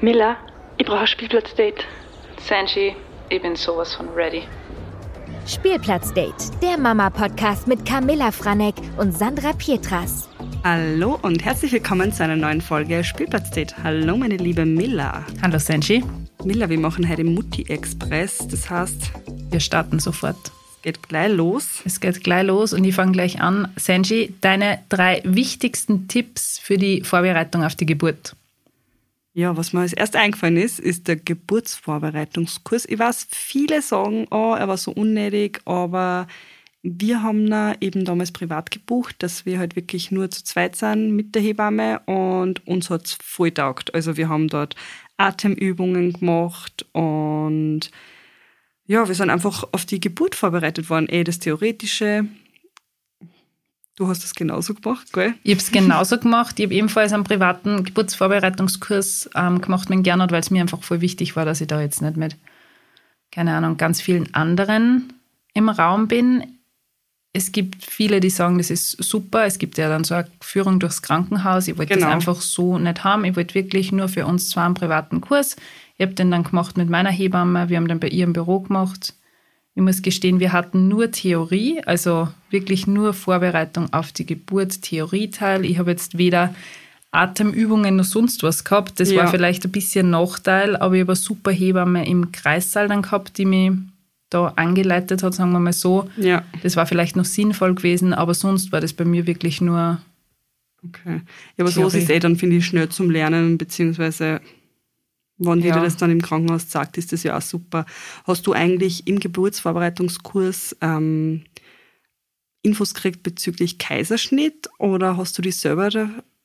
Miller, ich brauche ein Spielplatzdate. Sanji, ich bin sowas von ready. Spielplatzdate, der Mama-Podcast mit Camilla Franek und Sandra Pietras. Hallo und herzlich willkommen zu einer neuen Folge Spielplatzdate. Hallo meine liebe Milla. Hallo Sanji. Milla, wir machen heute Mutti Express. Das heißt, wir starten sofort. Es geht gleich los. Es geht gleich los und ich fange gleich an. Sanji, deine drei wichtigsten Tipps für die Vorbereitung auf die Geburt. Ja, was mir als erst eingefallen ist, ist der Geburtsvorbereitungskurs. Ich weiß, viele sagen, oh, er war so unnötig, aber wir haben ihn eben damals privat gebucht, dass wir halt wirklich nur zu zweit sind mit der Hebamme und uns hat es voll taugt. Also wir haben dort Atemübungen gemacht und ja, wir sind einfach auf die Geburt vorbereitet worden. Eh, das Theoretische, Du hast es genauso gemacht, gell? Ich habe es genauso gemacht. Ich habe ebenfalls einen privaten Geburtsvorbereitungskurs ähm, gemacht mit Gernot, weil es mir einfach voll wichtig war, dass ich da jetzt nicht mit, keine Ahnung, ganz vielen anderen im Raum bin. Es gibt viele, die sagen, das ist super. Es gibt ja dann so eine Führung durchs Krankenhaus. Ich wollte genau. das einfach so nicht haben. Ich wollte wirklich nur für uns zwar einen privaten Kurs. Ich habe den dann gemacht mit meiner Hebamme. Wir haben den bei ihr im Büro gemacht. Ich muss gestehen, wir hatten nur Theorie, also wirklich nur Vorbereitung auf die Geburt, Theorieteil. Ich habe jetzt weder Atemübungen noch sonst was gehabt. Das ja. war vielleicht ein bisschen Nachteil, aber ich habe eine super Hebamme im Kreissaal dann gehabt, die mich da angeleitet hat, sagen wir mal so. Ja. Das war vielleicht noch sinnvoll gewesen, aber sonst war das bei mir wirklich nur. Okay. Ja, aber Theorie. so ist es eh dann, finde ich, schnell zum Lernen, beziehungsweise wenn ja. dir das dann im Krankenhaus sagt, ist das ja auch super. Hast du eigentlich im Geburtsvorbereitungskurs ähm, Infos gekriegt bezüglich Kaiserschnitt oder hast du dich selber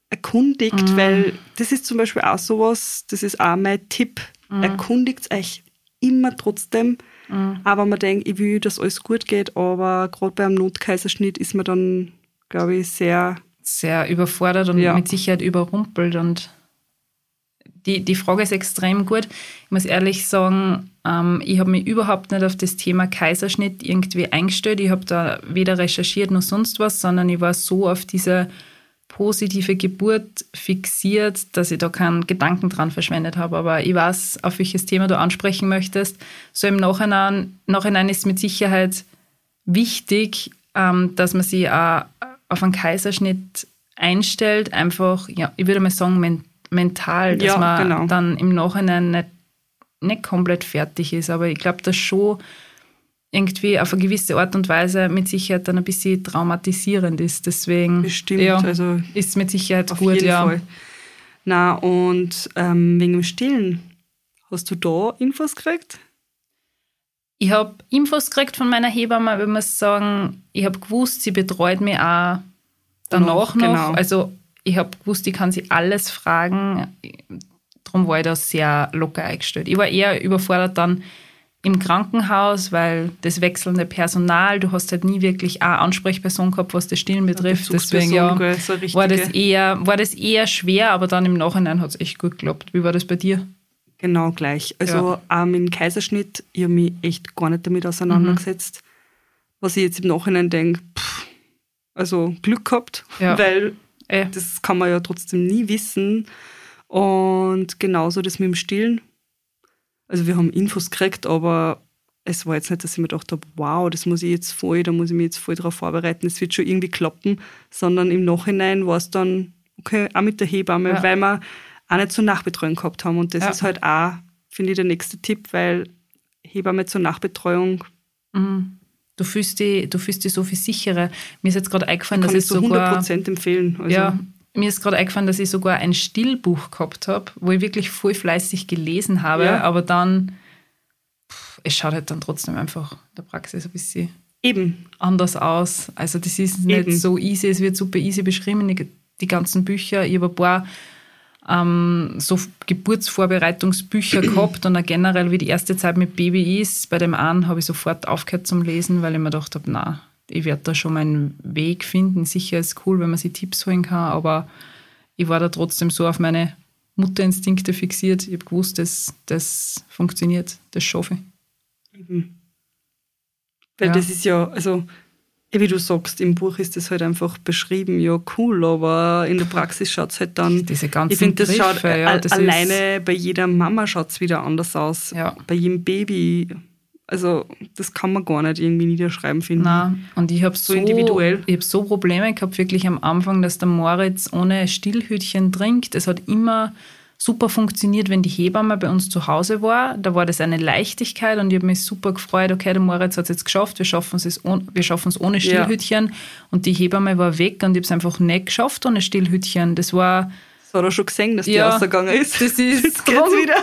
erkundigt? Mhm. Weil das ist zum Beispiel auch sowas, das ist auch mein Tipp. Mhm. Erkundigt euch immer trotzdem. Mhm. Aber man denkt, ich will, dass alles gut geht, aber gerade beim Notkaiserschnitt ist man dann, glaube ich, sehr. Sehr überfordert und ja. mit Sicherheit überrumpelt und die, die Frage ist extrem gut. Ich muss ehrlich sagen, ähm, ich habe mich überhaupt nicht auf das Thema Kaiserschnitt irgendwie eingestellt. Ich habe da weder recherchiert noch sonst was, sondern ich war so auf diese positive Geburt fixiert, dass ich da keinen Gedanken dran verschwendet habe. Aber ich weiß, auf welches Thema du ansprechen möchtest. So im Nachhinein, Nachhinein ist mit Sicherheit wichtig, ähm, dass man sich auch auf einen Kaiserschnitt einstellt. Einfach, ja, ich würde mal sagen, mental dass ja, man genau. dann im Nachhinein nicht, nicht komplett fertig ist. Aber ich glaube, dass schon irgendwie auf eine gewisse Art und Weise mit Sicherheit dann ein bisschen traumatisierend ist. Deswegen Bestimmt, ja, also ist es mit Sicherheit auf gut, jeden ja. Fall. Na und ähm, wegen dem Stillen, hast du da Infos gekriegt? Ich habe Infos gekriegt von meiner Hebamme, ich muss sagen, ich habe gewusst, sie betreut mich auch danach noch. Genau. Also ich habe gewusst, ich kann sie alles fragen. Darum war ich da sehr locker eingestellt. Ich war eher überfordert dann im Krankenhaus, weil das wechselnde Personal, du hast halt nie wirklich eine Ansprechperson gehabt, was das Stillen betrifft. Deswegen ja, war, das eher, war das eher schwer, aber dann im Nachhinein hat es echt gut geklappt. Wie war das bei dir? Genau gleich. Also ja. ähm, im Kaiserschnitt, ich habe mich echt gar nicht damit auseinandergesetzt. Mhm. Was ich jetzt im Nachhinein denke, also Glück gehabt, ja. weil äh, das kann man ja trotzdem nie wissen. Und genauso das mit dem Stillen. Also wir haben Infos gekriegt, aber es war jetzt nicht, dass ich mir gedacht habe, wow, das muss ich jetzt voll, da muss ich mich jetzt voll darauf vorbereiten, es wird schon irgendwie klappen, sondern im Nachhinein war es dann, okay, auch mit der Hebamme, ja. weil wir auch nicht zur Nachbetreuung gehabt haben. Und das ja. ist halt auch, finde ich, der nächste Tipp, weil Hebamme zur Nachbetreuung mhm. Du fühlst dich, du fühlst dich so viel sicherer. Mir ist jetzt gerade eingefallen, dass ich so sogar... 100% empfehlen. Also. Ja, mir ist gerade eingefallen, dass ich sogar ein Stillbuch gehabt habe, wo ich wirklich voll fleißig gelesen habe, ja. aber dann, pff, es schaut halt dann trotzdem einfach in der Praxis ein bisschen Eben. anders aus. Also das ist nicht Eben. so easy, es wird super easy beschrieben, die, die ganzen Bücher. Ich habe ein paar ähm, so Geburtsvorbereitungsbücher gehabt und auch generell, wie die erste Zeit mit Baby ist. Bei dem einen habe ich sofort aufgehört zum Lesen, weil ich mir gedacht habe, na, ich werde da schon meinen Weg finden. Sicher ist es cool, wenn man sich Tipps holen kann, aber ich war da trotzdem so auf meine Mutterinstinkte fixiert. Ich habe gewusst, dass das funktioniert, das schaffe ich. Eben. Weil ja. das ist ja, also Ja, wie du sagst, im Buch ist das halt einfach beschrieben, ja cool, aber in der Praxis schaut es halt dann. Diese ganzen ich finde, das schaut ja, das alleine bei jeder Mama schaut es wieder anders aus. Ja. Bei jedem Baby. Also, das kann man gar nicht irgendwie niederschreiben, finde Nein. Und ich habe So so, individuell. Ich habe so Probleme gehabt, wirklich am Anfang, dass der Moritz ohne Stillhütchen trinkt. Es hat immer super funktioniert, wenn die Hebamme bei uns zu Hause war. Da war das eine Leichtigkeit und ich habe mich super gefreut, okay, der Moritz hat es jetzt geschafft, wir schaffen es ohne, wir schaffen es ohne Ja. Stillhütchen. Und die Hebamme war weg und ich habe es einfach nicht geschafft ohne Stillhütchen. Das war Das hat er schon gesehen, dass die Ja, rausgegangen ist. das ist Jetzt geht's wieder.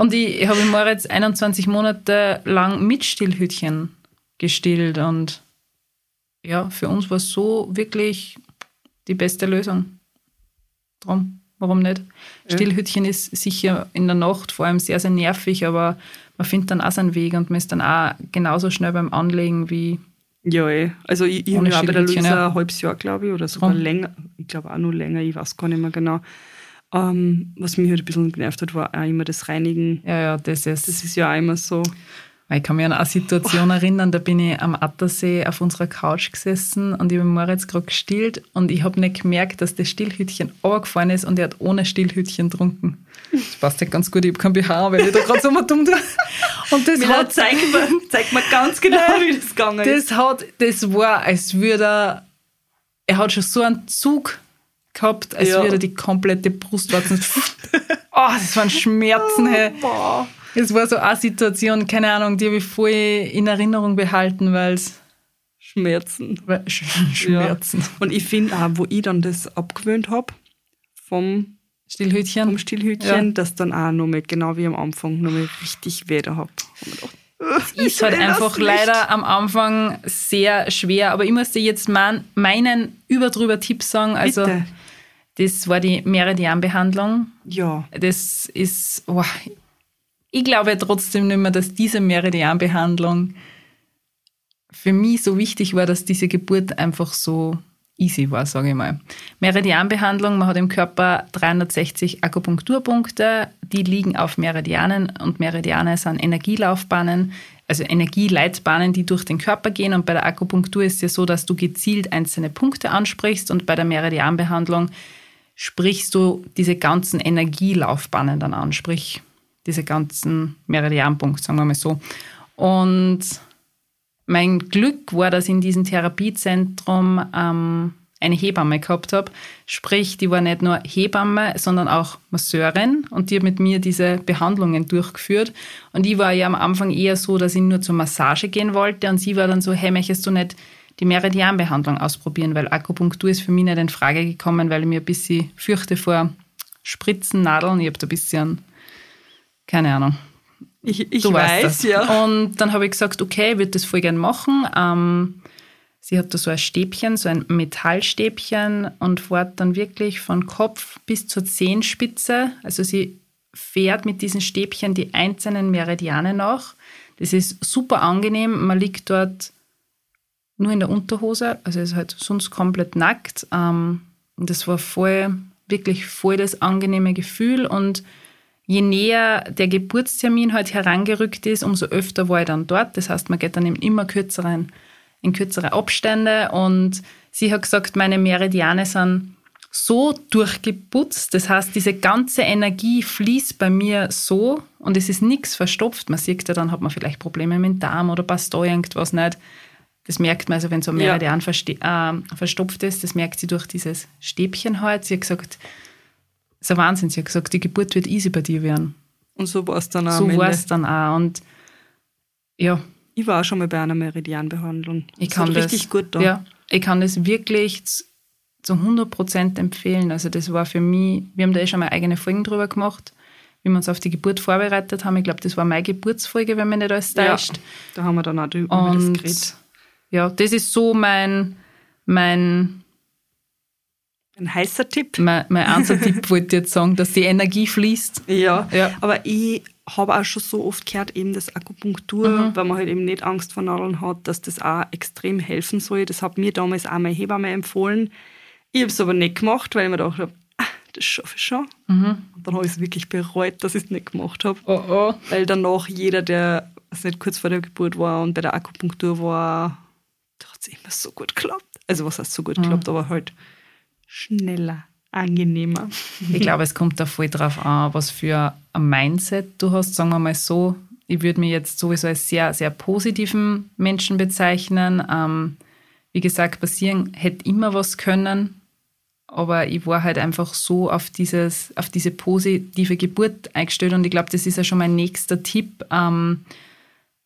Und ich habe Moritz 21 Monate lang mit Stillhütchen gestillt und ja, für uns war es so wirklich die beste Lösung. Drum, warum nicht? Ja. Stillhütchen ist sicher in der Nacht vor allem sehr, sehr nervig, aber man findet dann auch seinen Weg und man ist dann auch genauso schnell beim Anlegen wie Ja, eh. Also ich, ich habe ja bei der Luisa ja. ein halbes Jahr, glaube ich, oder sogar Drum. länger. Ich glaube auch nur länger, ich weiß gar nicht mehr genau. Ähm, was mich halt ein bisschen genervt hat, war auch immer das Reinigen. ja, ja, das ist. Das ist ja auch immer so. Ich kann mich an eine Situation erinnern, da bin ich am Attersee auf unserer Couch gesessen und ich habe Moritz gerade gestillt und ich habe nicht gemerkt, dass das Stillhütchen runtergefallen ist und er hat ohne Stillhütchen getrunken. Das passt ja ganz gut, ich habe kein BH, weil ich da gerade so mal dumm tue. Und das Mila, hat, zeig mir, zeig mir ganz genau, wie das gegangen ist. das hat, das war, als würde er, er hat schon so einen Zug gehabt, als Ja. würde er die komplette Brustwarzen, oh, das waren Schmerzen, hey. Boah. Es war so eine Situation, keine Ahnung, die habe ich voll in Erinnerung behalten, weil es Schmerzen. Schmerzen. Ja. Und ich finde auch, wo ich dann das abgewöhnt habe, vom, Stillhütchen. vom Stillhütchen, Ja. dass dann auch nochmal, genau wie am Anfang, nochmal richtig weh da habe. ist halt einfach leider am Anfang sehr schwer. Aber ich muss dir jetzt mein, meinen überdrüber Tipp sagen. Also, Bitte. das war die Meridianbehandlung. Ja. Das ist, oh, ich glaube trotzdem nicht mehr, dass diese Meridianbehandlung für mich so wichtig war, dass diese Geburt einfach so easy war, sage ich mal. Meridianbehandlung, man hat im Körper 360 Akupunkturpunkte, die liegen auf Meridianen und Meridiane sind Energielaufbahnen, also Energieleitbahnen, die durch den Körper gehen und bei der Akupunktur ist es ja so, dass du gezielt einzelne Punkte ansprichst und bei der Meridianbehandlung sprichst du diese ganzen Energielaufbahnen dann an, sprich diese ganzen Meridianpunkte, sagen wir mal so. Und mein Glück war, dass ich in diesem Therapiezentrum ähm, eine Hebamme gehabt habe. Sprich, die war nicht nur Hebamme, sondern auch Masseurin und die hat mit mir diese Behandlungen durchgeführt. Und ich war ja am Anfang eher so, dass ich nur zur Massage gehen wollte und sie war dann so, hey, möchtest du nicht die Meridianbehandlung ausprobieren, weil Akupunktur ist für mich nicht in Frage gekommen, weil ich mir ein bisschen fürchte vor Spritzen, Nadeln. Ich habe da ein bisschen, keine Ahnung, Ich, ich du weiß, ja. Und dann habe ich gesagt, okay, ich würde das voll gern machen. Ähm, sie hat da so ein Stäbchen, so ein Metallstäbchen und fährt dann wirklich von Kopf bis zur Zehenspitze. Also sie fährt mit diesen Stäbchen die einzelnen Meridiane nach. Das ist super angenehm. Man liegt dort nur in der Unterhose, also ist halt sonst komplett nackt. Ähm, und das war voll, wirklich voll das angenehme Gefühl und je näher der Geburtstermin halt herangerückt ist, umso öfter war ich dann dort. Das heißt, man geht dann in immer kürzeren, in kürzere Abstände. Und sie hat gesagt, meine Meridiane sind so durchgeputzt. Das heißt, diese ganze Energie fließt bei mir so und es ist nichts verstopft. Man sieht ja, dann hat man vielleicht Probleme mit dem Darm oder passt da irgendwas nicht. Das merkt man also, wenn so ein Ja. Meridian verste- äh, verstopft ist. Das merkt sie durch dieses Stäbchen halt. Sie hat gesagt, ist ein Wahnsinn. Sie hat gesagt, die Geburt wird easy bei dir werden. Und so war es dann auch so war es dann auch. Und ja, Ich war auch schon mal bei einer Meridianbehandlung. ich Das kann das. richtig gut da. Ja, ich kann das wirklich zu, zu 100% empfehlen. Also, das war für mich, wir haben da eh schon mal eigene Folgen drüber gemacht, wie wir uns auf die Geburt vorbereitet haben. Ich glaube, das war meine Geburtsfolge, wenn mich nicht alles Ja, täuscht. da haben wir dann auch über das geredet. ja, das ist so mein, mein, Ein heißer Tipp. mein, mein einziger Tipp, wollte ich jetzt sagen, dass die Energie fließt. Ja, Ja. aber ich habe auch schon so oft gehört, eben das Akupunktur, Mhm. weil man halt eben nicht Angst vor Nadeln hat, dass das auch extrem helfen soll. Das hat mir damals auch meine Hebamme empfohlen. Ich habe es aber nicht gemacht, weil ich mir gedacht habe, ah, das schaffe ich schon. Mhm. Und dann habe ich es wirklich bereut, dass ich es nicht gemacht habe. Oh oh. Weil danach jeder, der also nicht kurz vor der Geburt war und bei der Akupunktur war, der hat es immer so gut geklappt. Also was heißt so gut geklappt, mhm. aber halt schneller, angenehmer. Ich glaube, es kommt da voll drauf an, was für ein Mindset du hast, sagen wir mal so. Ich würde mich jetzt sowieso als sehr, sehr positiven Menschen bezeichnen. Ähm, wie gesagt, passieren hätte immer was können, aber ich war halt einfach so auf, dieses, auf diese positive Geburt eingestellt und ich glaube, das ist ja schon mein nächster Tipp. Ähm,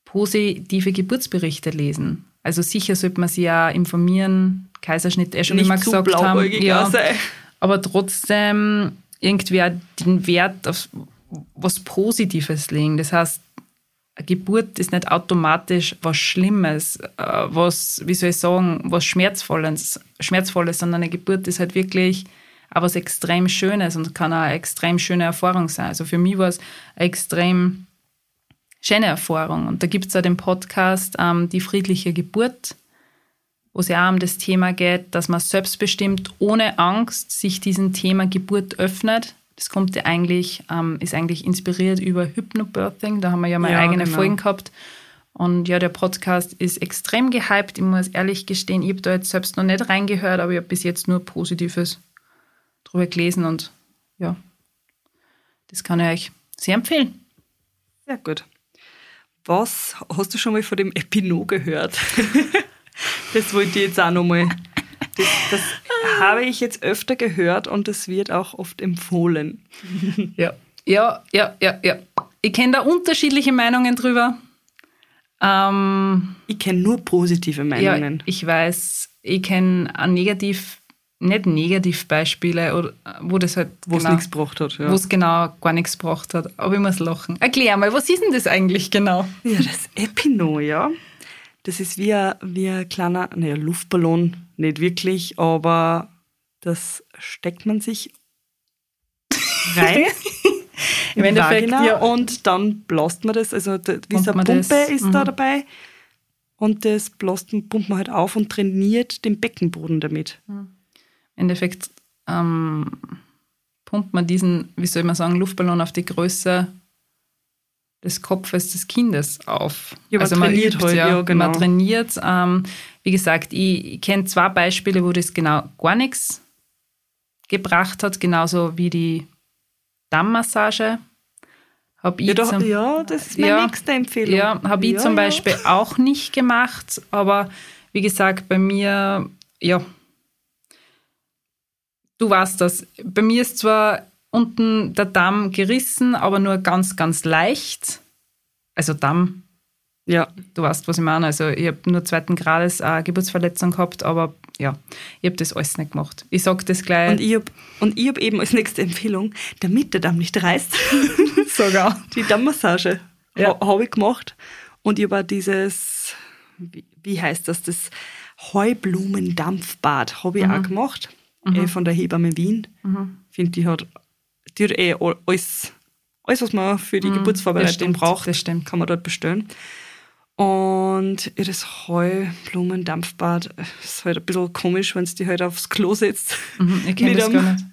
positive Geburtsberichte lesen. Also sicher sollte man sich ja informieren, Kaiserschnitt eh schon Nicht immer gesagt haben. Ja, aber trotzdem irgendwie den Wert auf was Positives legen. Das heißt, Geburt ist nicht automatisch was Schlimmes, äh, was, wie soll ich sagen, was Schmerzvolles, Schmerzvolles, sondern eine Geburt ist halt wirklich auch was extrem Schönes und kann auch eine extrem schöne Erfahrung sein. Also für mich war es eine extrem schöne Erfahrung. Und da gibt es auch den Podcast ähm, Die friedliche Geburt, wo es ja auch um das Thema geht, dass man selbstbestimmt ohne Angst sich diesem Thema Geburt öffnet das kommt ja eigentlich, ähm, ist eigentlich inspiriert über Hypnobirthing. Da haben wir ja mal ja, eigene genau. Folgen gehabt. Und ja, der Podcast ist extrem gehypt. Ich muss ehrlich gestehen, ich habe da jetzt selbst noch nicht reingehört, aber ich habe bis jetzt nur Positives drüber gelesen und ja, das kann ich euch sehr empfehlen. Sehr gut. Was hast du schon mal von dem Epino gehört? das wollte ich jetzt auch nochmal das, das habe ich jetzt öfter gehört und das wird auch oft empfohlen. Ja, ja, ja, ja, ja. Ich kenne da unterschiedliche Meinungen drüber. Ähm, ich kenne nur positive Meinungen. Ja, ich weiß. Ich kenne negativ, nicht Negativbeispiele, wo das halt. Wo es genau, nichts gebracht hat, ja. Wo es genau gar nichts gebracht hat. Aber ich muss lachen. Erklär mal, was ist denn das eigentlich genau? Ja, das Epino, ja. Das ist wie ein, wie ein kleiner, naja, Luftballon, nicht wirklich, aber das steckt man sich rein. Im Endeffekt, ja. Und dann blast man das, also wie so eine Pumpe das? ist mhm. da dabei. Und das Blasten pumpt man halt auf und trainiert den Beckenboden damit. Mhm. Endeffekt ähm, pumpt man diesen, wie soll man sagen, Luftballon auf die Größe des Kopfes des Kindes auf. Ja, also man trainiert übt, halt, ja, ja, genau. Man trainiert. Ähm, wie gesagt, ich, ich kenne zwei Beispiele, wo das genau gar nichts gebracht hat, genauso wie die Dammmassage. Hab ich ja, doch, zum, ja, das ist meine ja, nächste Empfehlung. Ja, habe ich zum Beispiel auch nicht gemacht, aber wie gesagt, bei mir, ja, du weißt das. Bei mir ist zwar unten der Damm gerissen, aber nur ganz, ganz leicht. Also Damm, ja, du weißt, was ich meine. Also ich habe nur zweiten Grades eine Geburtsverletzung gehabt, aber ja, ich habe das alles nicht gemacht. Ich sage das gleich. Und ich habe hab eben als nächste Empfehlung, damit der Damm nicht reißt, sogar die Dammmassage ja. habe ich gemacht. Und ich habe dieses, wie, wie, heißt das, das Heublumendampfbad habe ich mhm. auch gemacht, mhm. äh, von der Hebamme Wien. Mhm. Ich finde, die hat hat eh alles, alles, was man für die mm, Geburtsvorbereitung braucht, kann man dort bestellen. Und das Heublumendampfbad ist halt ein bisschen komisch, wenn es die halt aufs Klo setzt. Mhm, ich kenne das gar nicht.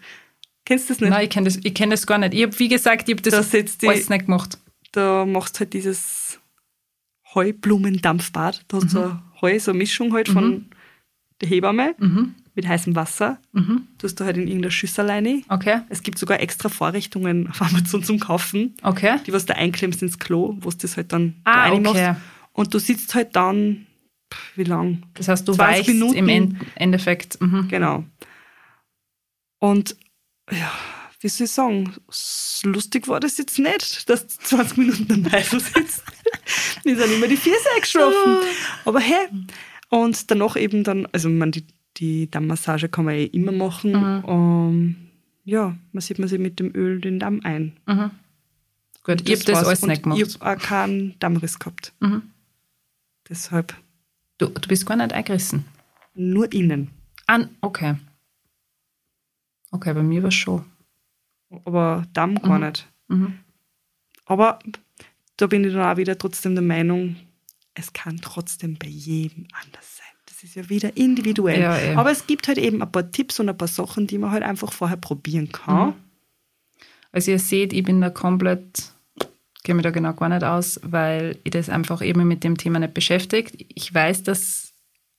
Kennst du das nicht? Nein, ich kenne das, kenn das gar nicht. Ich habe, wie gesagt, ich habe das da die, alles nicht gemacht. Da machst du halt dieses Heublumendampfbad. Da hast du mhm. so Heu, so eine Mischung halt von mhm. der Hebamme. Mhm mit heißem Wasser. Mhm. Tust du halt in irgendeiner Schüssel rein. Okay. Es gibt sogar extra Vorrichtungen auf Amazon zum Kaufen. Okay. Die, was du einklemmst ins Klo, wo du das halt dann ah, da okay. Und du sitzt halt dann, wie lang? Das heißt, du weichst Minuten. im Endeffekt. Mhm. Genau. Und ja, wie soll ich sagen, lustig war das jetzt nicht, dass du 20 Minuten am Beisel sitzt. Mir sind immer die Füße eingeschlafen. Aber hey, und danach eben dann, also man, die die Dammmassage kann man eh immer machen. Mhm. Um, ja, man sieht man sich mit dem Öl den Damm ein. Mhm. Gut, ich habe das alles nicht gemacht. Ich habe auch keinen Dammriss gehabt. Mhm. Deshalb. Du, du bist gar nicht eingerissen? Nur innen. An, okay. Okay, bei mir war es schon. Aber Damm gar mhm. nicht. Mhm. Aber da bin ich dann auch wieder trotzdem der Meinung, es kann trotzdem bei jedem anders sein ist ja wieder individuell. Ja, ja. Aber es gibt halt eben ein paar Tipps und ein paar Sachen, die man halt einfach vorher probieren kann. Mhm. Also ihr seht, ich bin da komplett, kenne mich da genau gar nicht aus, weil ich das einfach eben mit dem Thema nicht beschäftigt. Ich weiß, dass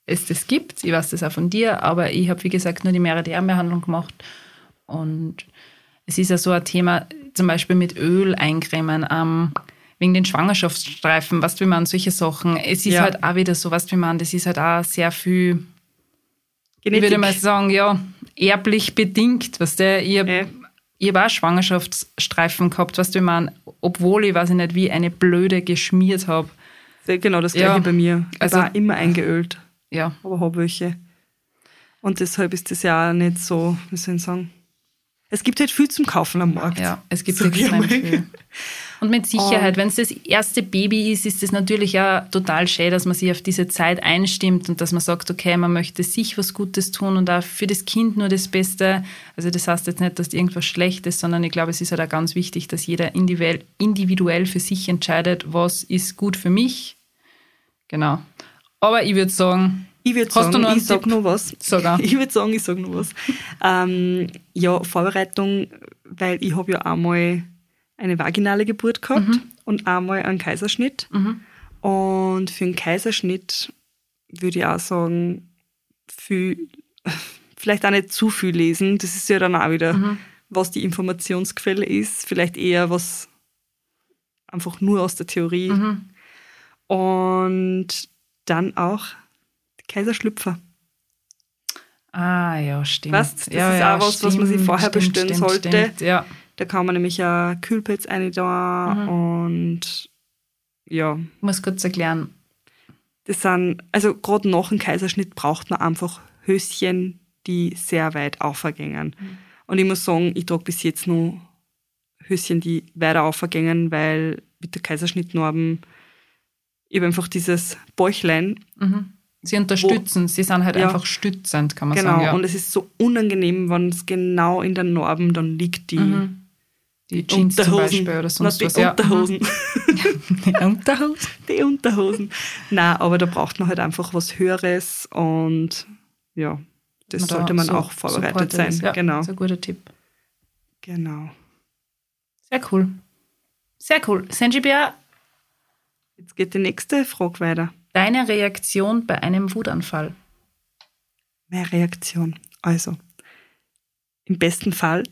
es das gibt. Ich weiß das auch von dir, aber ich habe, wie gesagt, nur die Meridianbehandlung gemacht. Und es ist ja so ein Thema, zum Beispiel mit Öl eincremen, ähm, wegen den Schwangerschaftsstreifen, was wie man, solche Sachen. Es ist ja. halt auch wieder so, was wie man, das ist halt auch sehr viel, Genetik. ich würde mal sagen, ja, erblich bedingt, was der, ich habe ja. ich hab auch Schwangerschaftsstreifen gehabt, was du man, obwohl ich, weiß ich nicht, wie eine Blöde geschmiert habe. Genau, das gleiche ja. bei mir. Ich also, war immer eingeölt. Ja. Aber habe welche. Und deshalb ist das ja auch nicht so, wie soll ich sagen, es gibt halt viel zum Kaufen am Markt. Ja, es gibt so extrem viel. Und mit Sicherheit, wenn es das erste Baby ist, ist es natürlich ja total schön, dass man sich auf diese Zeit einstimmt und dass man sagt, okay, man möchte sich was Gutes tun und auch für das Kind nur das Beste. Also das heißt jetzt nicht, dass irgendwas schlecht ist, sondern ich glaube, es ist halt auch ganz wichtig, dass jeder individuell für sich entscheidet, was ist gut für mich. Genau. Aber ich würde sagen, ich würde sagen, ich sage nur was. Sag ich würde sagen, ich sage nur was. ähm, ja, Vorbereitung, weil ich habe ja einmal eine vaginale Geburt gehabt mhm. und einmal einen Kaiserschnitt. Mhm. Und für einen Kaiserschnitt würde ich auch sagen, viel, vielleicht auch nicht zu viel lesen. Das ist ja dann auch wieder, mhm. was die Informationsquelle ist. Vielleicht eher was einfach nur aus der Theorie. Mhm. Und dann auch Kaiserschlüpfer. Ah, ja, stimmt. Weißt, das ja, ist ja, auch was, stimmt, was man sich vorher stimmt, bestellen stimmt, sollte. Ja. Da kann man nämlich ja Kühlpads eine da mhm. und ja. Ich muss kurz erklären. Das sind, also gerade nach dem Kaiserschnitt braucht man einfach Höschen, die sehr weit aufgängen. Mhm. Und ich muss sagen, ich trage bis jetzt nur Höschen, die weiter aufgängen, weil mit der Kaiserschnittnorben, habe einfach dieses Bäuchlein. Mhm. Sie unterstützen, wo, sie sind halt ja, einfach stützend, kann man genau, sagen. Genau, ja. und es ist so unangenehm, wenn es genau in der Norben dann liegt, die, mhm. die Jeans zum Beispiel oder sonst Na, die was. Unterhosen. die Unterhosen. Die Unterhosen. Nein, aber da braucht man halt einfach was Höheres und ja, das man sollte man so auch vorbereitet sein. Ist. Ja, genau. Das ist ein guter Tipp. Genau. Sehr cool. Sehr cool. Senji Bia. Jetzt geht die nächste Frage weiter. Deine Reaktion bei einem Wutanfall? Meine Reaktion. Also, im besten Fall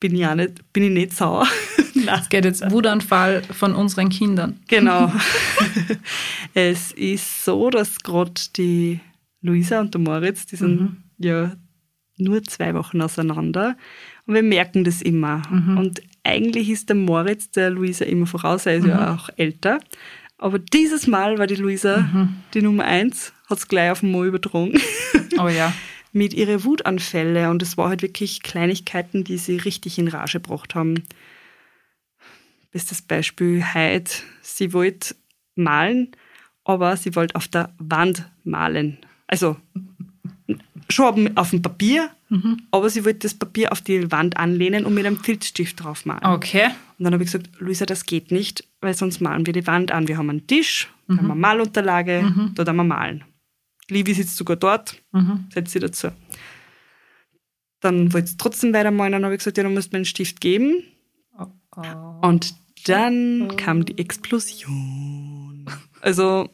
bin ich, auch nicht, bin ich nicht sauer. es geht jetzt Wutanfall von unseren Kindern. Genau. es ist so, dass gerade die Luisa und der Moritz, die sind mhm. ja nur zwei Wochen auseinander und wir merken das immer. Mhm. Und eigentlich ist der Moritz der Luisa immer voraus, er ist mhm. ja auch älter. Aber dieses Mal war die Luisa mhm. die Nummer eins, hat es gleich auf den Mo übertragen. Oh ja. Mit ihren Wutanfälle und es war halt wirklich Kleinigkeiten, die sie richtig in Rage gebracht haben. Bestes Beispiel heute, sie wollte malen, aber sie wollte auf der Wand malen. Also schon auf dem Papier, mhm. aber sie wollte das Papier auf die Wand anlehnen und mit einem Filzstift drauf malen. Okay. Und dann habe ich gesagt, Luisa, das geht nicht, weil sonst malen wir die Wand an. Wir haben einen Tisch, mhm. haben eine Malunterlage, mhm. da wir malen. Livi sitzt sogar dort, mhm. setzt sie dazu. Dann wollte ich trotzdem weitermalen, dann habe ich gesagt, ja, dann musst du mir einen Stift geben. Oh, oh. Und dann oh. kam die Explosion. Also,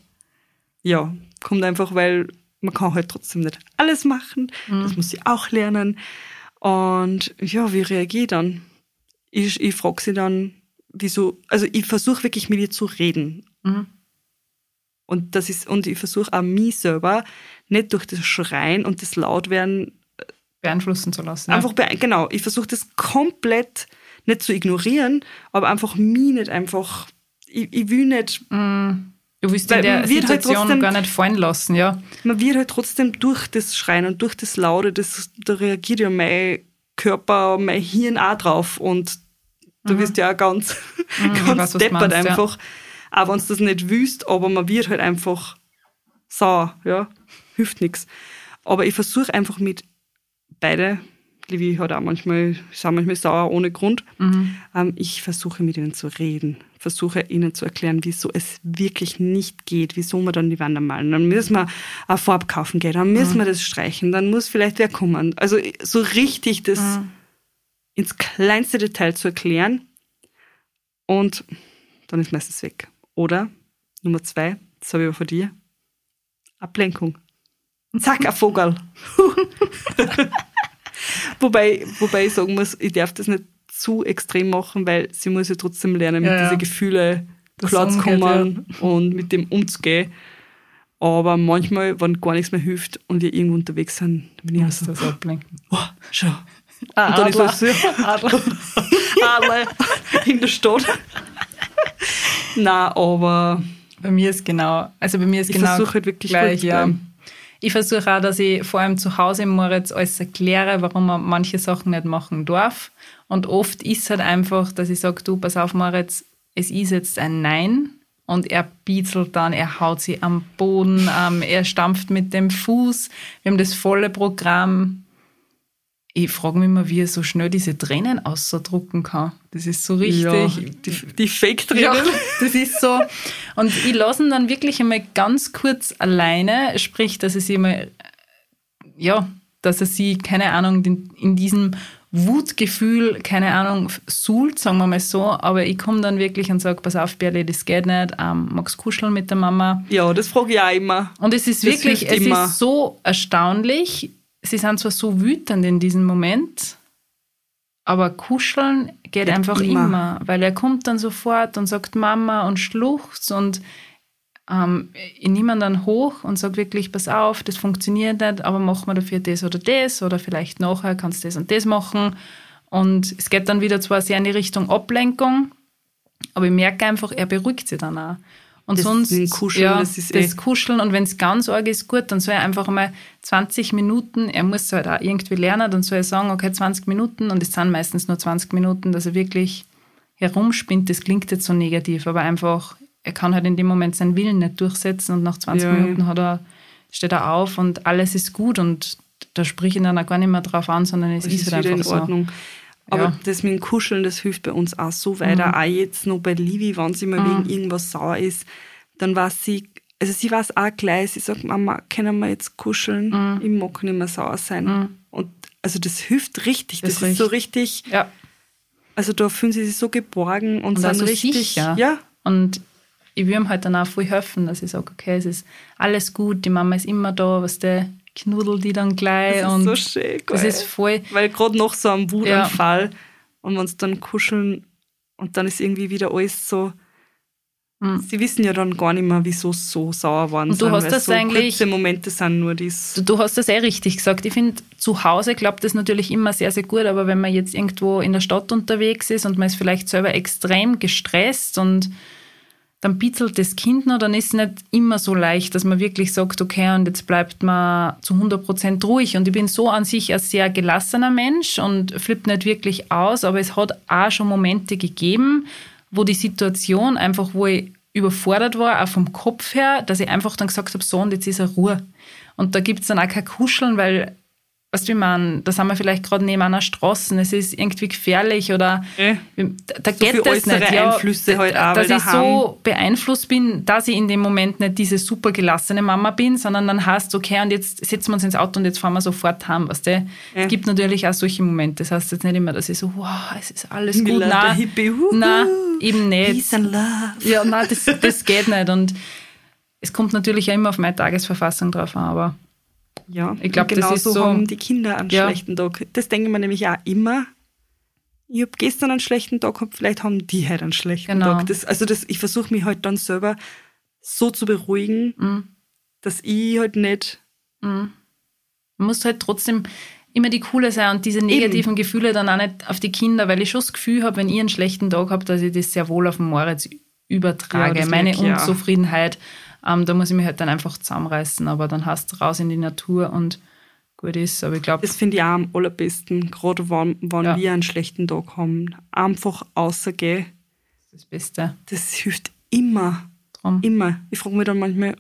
ja, kommt einfach, weil man kann halt trotzdem nicht alles machen. Mhm. Das muss sie auch lernen. Und ja, wie reagiere ich dann? Ich, ich frage sie dann, wieso, also ich versuche wirklich mit ihr zu reden. Mhm. Und das ist, und ich versuche auch mich selber nicht durch das Schreien und das Lautwerden äh, beeinflussen zu lassen. Einfach, ja. genau. Ich versuche das komplett nicht zu ignorieren, aber einfach mich nicht einfach, ich, ich will nicht. Mhm. Du willst in der halt Situation halt trotzdem, gar nicht fallen lassen, ja. Man wird halt trotzdem durch das Schreien und durch das Laute, das, da reagiert ja mein Körper, mein Hirn auch drauf und du mhm. wirst ja auch ganz, mhm, ganz weiß, deppert meinst, einfach. Ja. Auch wenn du das nicht wüsst, aber man wird halt einfach sauer, ja. Hilft nichts. Aber ich versuche einfach mit beide Levi hat auch manchmal, ist auch manchmal sauer ohne Grund. Mhm. Ähm, ich versuche mit ihnen zu reden, versuche ihnen zu erklären, wieso es wirklich nicht geht, wieso wir dann die Wand malen. Dann müssen wir eine Farbe kaufen gehen, dann müssen mhm. wir das streichen, dann muss vielleicht wer kommen. Also so richtig das mhm. ins kleinste Detail zu erklären und dann ist meistens weg. Oder Nummer zwei, das habe ich aber von dir, Ablenkung. Zack, ein Vogel. wobei, wobei ich sagen muss, ich darf das nicht zu extrem machen, weil sie muss ja trotzdem lernen, mit ja, ja. diesen Gefühlen klarzukommen ja. und mit dem umzugehen. Aber manchmal, wenn gar nichts mehr hilft und wir irgendwo unterwegs sind, dann bin ich so, das ablenken. Oh, schau. Ah, und dann Adler. ist so, Adler. Adler in der Stadt. Nein, aber... Bei mir ist genau, also bei mir ist ich genau halt wirklich gleich, ja. Ich versuche auch, dass ich vor allem zu Hause im Moritz alles erkläre, warum man manche Sachen nicht machen darf. Und oft ist es halt einfach, dass ich sage, du, pass auf, Moritz, es ist jetzt ein Nein. Und er bietzelt dann, er haut sie am Boden, ähm, er stampft mit dem Fuß. Wir haben das volle Programm. Ich frage mich immer, wie er so schnell diese Tränen auszudrucken kann. Das ist so richtig. Ja, die, die Fake-Tränen. Ja, das ist so. Und ich lasse ihn dann wirklich einmal ganz kurz alleine, sprich, dass er sie mal, ja, dass er sie, keine Ahnung, in diesem Wutgefühl, keine Ahnung, suhlt, sagen wir mal so, aber ich komme dann wirklich und sage, pass auf, Berli, das geht nicht, ähm, magst kuscheln mit der Mama? Ja, das frage ich auch immer. Und es ist das wirklich, es immer. ist so erstaunlich, sie sind zwar so wütend in diesem Moment, aber kuscheln geht ja, einfach immer. immer. weil er kommt dann sofort und sagt Mama und schluchzt und ähm, ich nehme ihn dann hoch und sage wirklich, pass auf, das funktioniert nicht, aber machen wir dafür das oder das oder vielleicht nachher kannst du das und das machen. Und es geht dann wieder zwar sehr in die Richtung Ablenkung, aber ich merke einfach, er beruhigt sich dann auch. Und das sonst, Kuscheln, ja, das ist das eh. Kuscheln und wenn es ganz arg ist, gut, dann soll er einfach mal 20 Minuten, er muss halt auch irgendwie lernen, dann soll er sagen, okay, 20 Minuten und es sind meistens nur 20 Minuten, dass er wirklich herumspinnt, das klingt jetzt so negativ, aber einfach er kann halt in dem Moment seinen Willen nicht durchsetzen und nach 20 ja. Minuten hat er, steht er auf und alles ist gut und da sprich ich dann auch gar nicht mehr drauf an, sondern es, es ist, ist halt einfach in Ordnung. So. Aber ja. das mit dem Kuscheln, das hilft bei uns auch so weiter. Mhm. Auch jetzt noch bei Livi, wenn sie mal mhm. wegen irgendwas sauer ist, dann weiß sie, also sie weiß auch gleich, sie sagt, Mama, können wir jetzt kuscheln? Mhm. Ich mag nicht mehr sauer sein. Mhm. Und also das hilft richtig. Das, das ist so richtig. Ja. Also da fühlen sie sich so geborgen und, und sind so richtig. Sicher. Ja. Und ich will ihm halt dann auch viel helfen, dass ich sage, okay, es ist alles gut, die Mama ist immer da, was der knuddelt die dann gleich. Das ist und so schön, Das ist voll. Weil gerade noch so am Wutanfall ja. und wenn sie dann kuscheln und dann ist irgendwie wieder alles so. Mhm. Sie wissen ja dann gar nicht mehr, wieso es so sauer waren. Und du hast das so eigentlich. Kurze Momente sind nur dies. Du, du hast das eh richtig gesagt. Ich finde, zu Hause klappt das natürlich immer sehr, sehr gut, aber wenn man jetzt irgendwo in der Stadt unterwegs ist und man ist vielleicht selber extrem gestresst und dann bitzelt das Kind noch, dann ist es nicht immer so leicht, dass man wirklich sagt, okay, und jetzt bleibt man zu 100 Prozent ruhig. Und ich bin so an sich ein sehr gelassener Mensch und flippt nicht wirklich aus, aber es hat auch schon Momente gegeben, wo die Situation einfach, wo ich überfordert war, auch vom Kopf her, dass ich einfach dann gesagt habe, so, und jetzt ist er Ruhe. Und da gibt es dann auch kein Kuscheln, weil Weißt du, wie man, da sind wir vielleicht gerade neben einer Straße, es ist irgendwie gefährlich oder äh, da, so geht das nicht. Ja, Einflüsse halt auch, dass ich so beeinflusst bin, dass ich in dem Moment nicht diese super gelassene Mama bin, sondern dann hast okay, und jetzt setzen wir uns ins Auto und jetzt fahren wir sofort heim, weißt du? Äh. Es gibt natürlich auch solche Momente. Das heißt jetzt nicht immer, dass ich so, wow, es ist alles gut. Nein, nein, eben nicht. Peace and love. Ja, nein, das, das geht nicht. Und es kommt natürlich auch immer auf meine Tagesverfassung drauf an, aber ja, ich glaube, genau so, so haben die Kinder einen ja. schlechten Tag. Das denke ich mir nämlich auch immer. Ich habe gestern einen schlechten Tag gehabt, vielleicht haben die heute einen schlechten genau. Tag. Das, also das, ich versuche mich halt dann selber so zu beruhigen, mhm. dass ich halt nicht. Mhm. Man muss halt trotzdem immer die Coole sein und diese negativen Eben. Gefühle dann auch nicht auf die Kinder, weil ich schon das Gefühl habe, wenn ich einen schlechten Tag habe, dass ich das sehr wohl auf den Moritz übertrage. Ja, Meine Unzufriedenheit. Ja ähm, da muss ich mich halt dann einfach zusammenreißen, aber dann hast du raus in die Natur und gut ist. Aber ich glaube. Das finde ich auch am allerbesten, gerade wenn, wenn ja. wir einen schlechten Tag haben. Einfach rausgehen. Das, das Beste. Das hilft immer. Drum. Immer. Ich frage mich dann manchmal,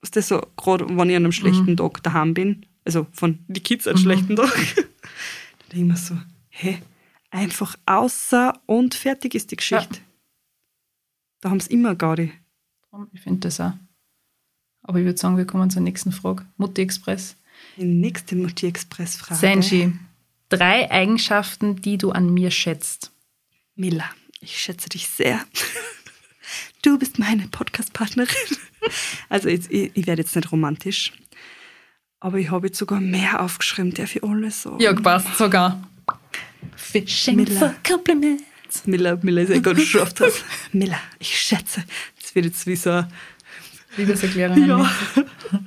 was das so, gerade wenn ich an einem schlechten mhm. Tag daheim bin, also von die Kids einen mhm. schlechten Tag, dann denke ich mir so, hä, einfach außer und fertig ist die Geschichte. Ja. Da haben sie immer Gaudi. Ich finde das auch. Aber ich würde sagen, wir kommen zur nächsten Frage. Mutti Express. Die nächste Mutti Express-Frage. Senji, drei Eigenschaften, die du an mir schätzt. Mila, ich schätze dich sehr. Du bist meine Podcast-Partnerin. Also ich, ich werde jetzt nicht romantisch. Aber ich habe jetzt sogar mehr aufgeschrieben, der für alles so. Ja, passt sogar. Fishing Miller. for compliments. Miller, Miller ist eh ganz geschafft. Miller, ich schätze. Das wird jetzt wie so eine Liebeserklärung.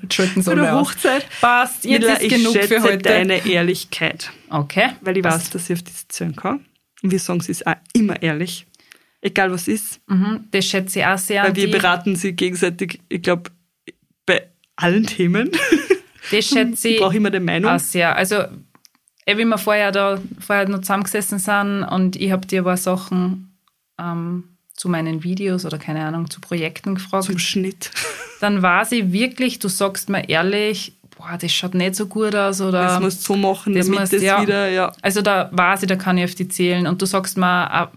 Ja. So der Hochzeit. Passt, jetzt Miller, ist genug für heute. deine Ehrlichkeit. Okay. Weil ich weiß, dass ich auf diese zählen kann. Und wir sagen, sie ist auch immer ehrlich. Egal was ist. Mhm, das schätze ich auch sehr. Weil wir beraten sie gegenseitig, ich glaube, bei allen Themen. Das schätze ich. Ich brauche immer die Meinung. Auch sehr. Also, wie wir vorher da vorher noch zusammengesessen sind und ich habe dir ein paar Sachen ähm, zu meinen Videos oder keine Ahnung, zu Projekten gefragt. Zum Schnitt. Dann war sie wirklich, du sagst mir ehrlich, boah, das schaut nicht so gut aus oder. Das musst du so machen, das damit musst, das ja. wieder, ja. Also da war sie, da kann ich auf die zählen und du sagst mir,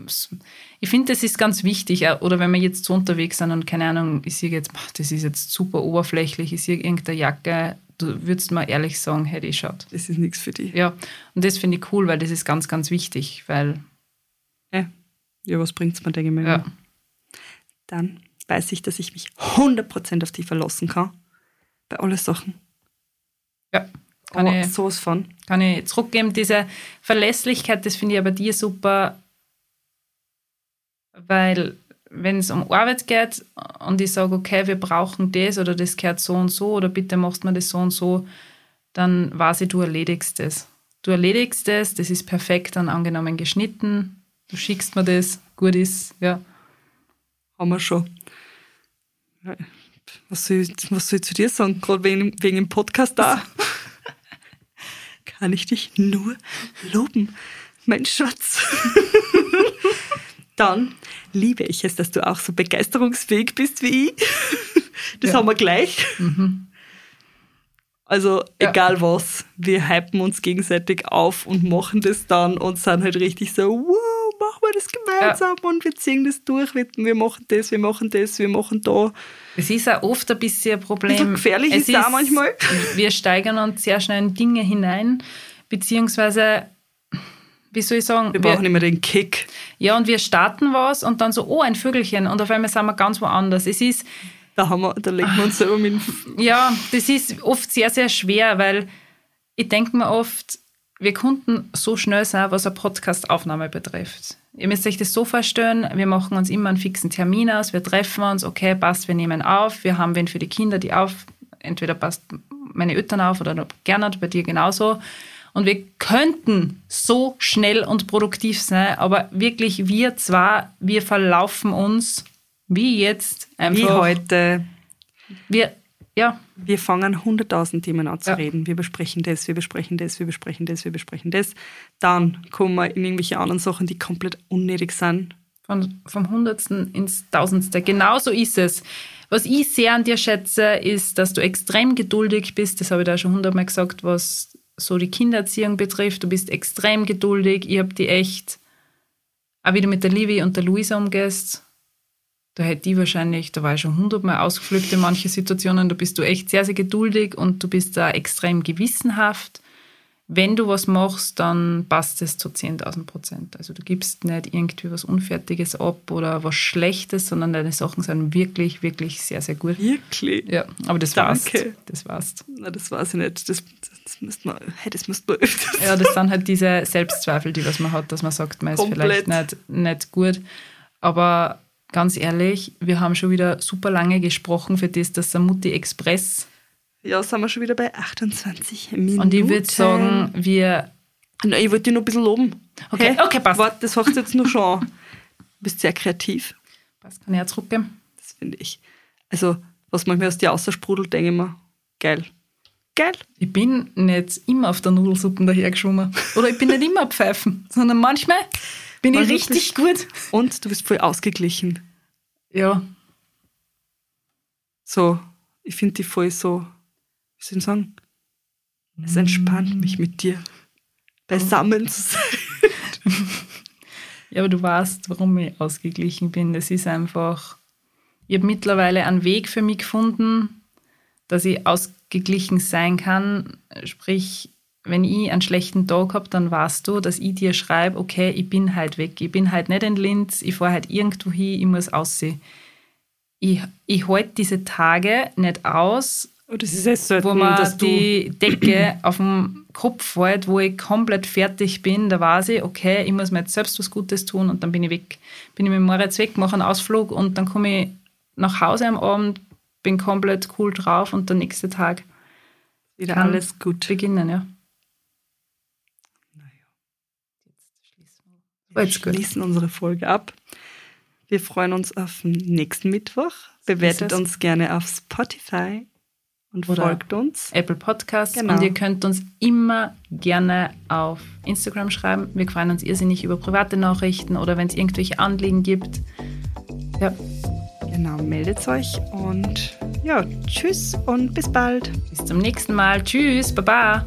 ich finde, das ist ganz wichtig, oder wenn wir jetzt so unterwegs sind und keine Ahnung, ich sehe jetzt, das ist jetzt super oberflächlich, ich sehe irgendeine Jacke, du würdest mal ehrlich sagen, hey, die schaut. Das ist nichts für dich. Ja, und das finde ich cool, weil das ist ganz, ganz wichtig, weil. Ja, ja was bringt es mir, denke ich mir. Ja. Dann weiß ich, dass ich mich 100% auf dich verlassen kann. Bei allen Sachen. Ja. Kann oh, ich, sowas von. Kann ich zurückgeben. Diese Verlässlichkeit, das finde ich aber dir super, weil wenn es um Arbeit geht und ich sage, okay, wir brauchen das oder das gehört so und so oder bitte machst du das so und so, dann weiß ich, du erledigst das. Du erledigst das, das ist perfekt dann angenommen geschnitten, du schickst mir das, gut ist, ja. Haben wir schon. Was soll ich, was soll ich zu dir sagen, gerade wegen, wegen dem Podcast da? Kann ich dich nur loben, mein Schatz. Dann liebe ich es, dass du auch so begeisterungsfähig bist wie ich. Das ja. haben wir gleich. Mhm. Also ja. egal was, wir hypen uns gegenseitig auf und machen das dann und sind halt richtig so, wow, das gemeinsam ja. und wir ziehen das durch, wir, machen das, wir machen das, wir machen da. Es ist auch oft ein bisschen ein Problem. Wie gefährlich es ist es auch manchmal. Wir steigern uns sehr schnell in Dinge hinein, beziehungsweise wie soll ich sagen? Wir brauchen wir, immer den Kick. Ja, und wir starten was und dann so, oh, ein Vögelchen und auf einmal sind wir ganz woanders. Es ist... Da, haben wir, da legen wir uns selber mit... Ja, das ist oft sehr, sehr schwer, weil ich denke mir oft, wir konnten so schnell sein, was eine Podcast-Aufnahme betrifft. Ihr müsst euch das so vorstellen, wir machen uns immer einen fixen Termin aus, wir treffen uns, okay, passt, wir nehmen auf, wir haben wen für die Kinder, die auf, entweder passt meine Eltern auf oder Gernot, bei dir genauso. Und wir könnten so schnell und produktiv sein, aber wirklich wir zwei, wir verlaufen uns wie jetzt einfach. Wie heute. Wir, ja. Wir fangen 100.000 Themen an zu ja. reden. Wir besprechen das, wir besprechen das, wir besprechen das, wir besprechen das. Dann kommen wir in irgendwelche anderen Sachen, die komplett unnötig sind. Von, vom Hundertsten ins Tausendste. Genauso ist es. Was ich sehr an dir schätze, ist, dass du extrem geduldig bist. Das habe ich da schon hundertmal gesagt, was so die Kindererziehung betrifft. Du bist extrem geduldig. Ich habe die echt, auch wie du mit der Livi und der Luisa umgehst, da hätte die wahrscheinlich, da war ich schon hundertmal ausgeflügt in manche Situationen, da bist du echt sehr, sehr geduldig und du bist da extrem gewissenhaft wenn du was machst, dann passt es zu 10.000 Prozent. Also du gibst nicht irgendwie was Unfertiges ab oder was Schlechtes, sondern deine Sachen sind wirklich, wirklich sehr, sehr gut. Wirklich? Ja, aber das Danke. war's. Das war's. Na, das weiß ich nicht. Das, das müsste man, hey, das müsste man öfters Ja, das sind halt diese Selbstzweifel, die was man hat, dass man sagt, man ist Komplett. vielleicht nicht, nicht gut. Aber ganz ehrlich, wir haben schon wieder super lange gesprochen für das, dass der Mutti Express ja, sind wir schon wieder bei 28 Minuten. Und ich würde sagen, wir. Na, ich wollte dich noch ein bisschen loben. Okay, hey, okay, passt. Warte, das hast du jetzt noch schon. Du bist sehr kreativ. Was kann ich auch zurückgeben? Das finde ich. Also, was manchmal aus dir aussprudelt, denke ich mir, geil. Geil. Ich bin nicht immer auf der Nudelsuppe dahergeschwommen. Oder ich bin nicht immer Pfeifen, sondern manchmal bin ich richtig gut. Und du bist voll ausgeglichen. Ja. So, ich finde die voll so wie soll ich sagen, es entspannt mich mit dir beisammen zu sein. ja, aber du weißt, warum ich ausgeglichen bin. Das ist einfach, ich habe mittlerweile einen Weg für mich gefunden, dass ich ausgeglichen sein kann. Sprich, wenn ich einen schlechten Tag habe, dann weißt du, dass ich dir schreibe, okay, ich bin halt weg. Ich bin halt nicht in Linz, ich fahre halt irgendwo hin, ich muss aussehen. Ich, ich halte diese Tage nicht aus, Oh, selten, wo man die Decke auf dem Kopf fällt, wo ich komplett fertig bin, da weiß ich, okay, ich muss mir jetzt selbst was Gutes tun und dann bin ich weg. Bin ich mit Moritz weg, mache einen Ausflug und dann komme ich nach Hause am Abend, bin komplett cool drauf und der nächste Tag wieder alles gut beginnen, ja. Wir schließen unsere Folge ab. Wir freuen uns auf den nächsten Mittwoch. Bewertet uns gerne auf Spotify und Oder folgt uns. Apple Podcasts. Genau. Und ihr könnt uns immer gerne auf Instagram schreiben. Wir freuen uns irrsinnig über private Nachrichten oder wenn es irgendwelche Anliegen gibt. Ja. Genau, meldet euch und ja, tschüss und bis bald. Bis zum nächsten Mal. Tschüss, baba.